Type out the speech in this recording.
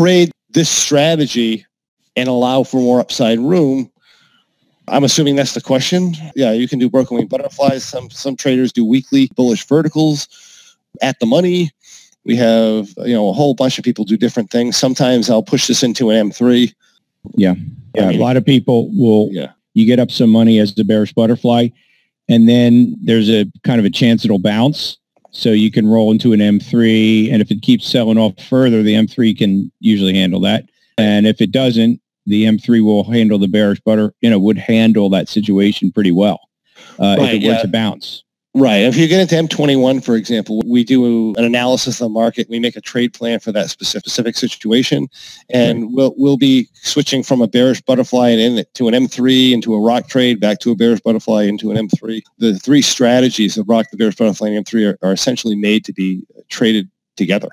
trade this strategy and allow for more upside room? I'm assuming that's the question. Yeah, you can do broken wing butterflies. Some some traders do weekly bullish verticals at the money. We have you know a whole bunch of people do different things. Sometimes I'll push this into an M3. Yeah, yeah. I mean, a lot of people will. Yeah. You get up some money as the bearish butterfly, and then there's a kind of a chance it'll bounce. So you can roll into an M3, and if it keeps selling off further, the M3 can usually handle that. And if it doesn't, the M3 will handle the bearish butter, you know, would handle that situation pretty well uh, right, if it were yeah. to bounce. Right. If you get into M21, for example, we do an analysis of the market. We make a trade plan for that specific situation, and right. we'll we'll be switching from a bearish butterfly and to an M3 into a rock trade, back to a bearish butterfly into an M3. The three strategies of rock, the bearish butterfly, and M3 are, are essentially made to be traded together.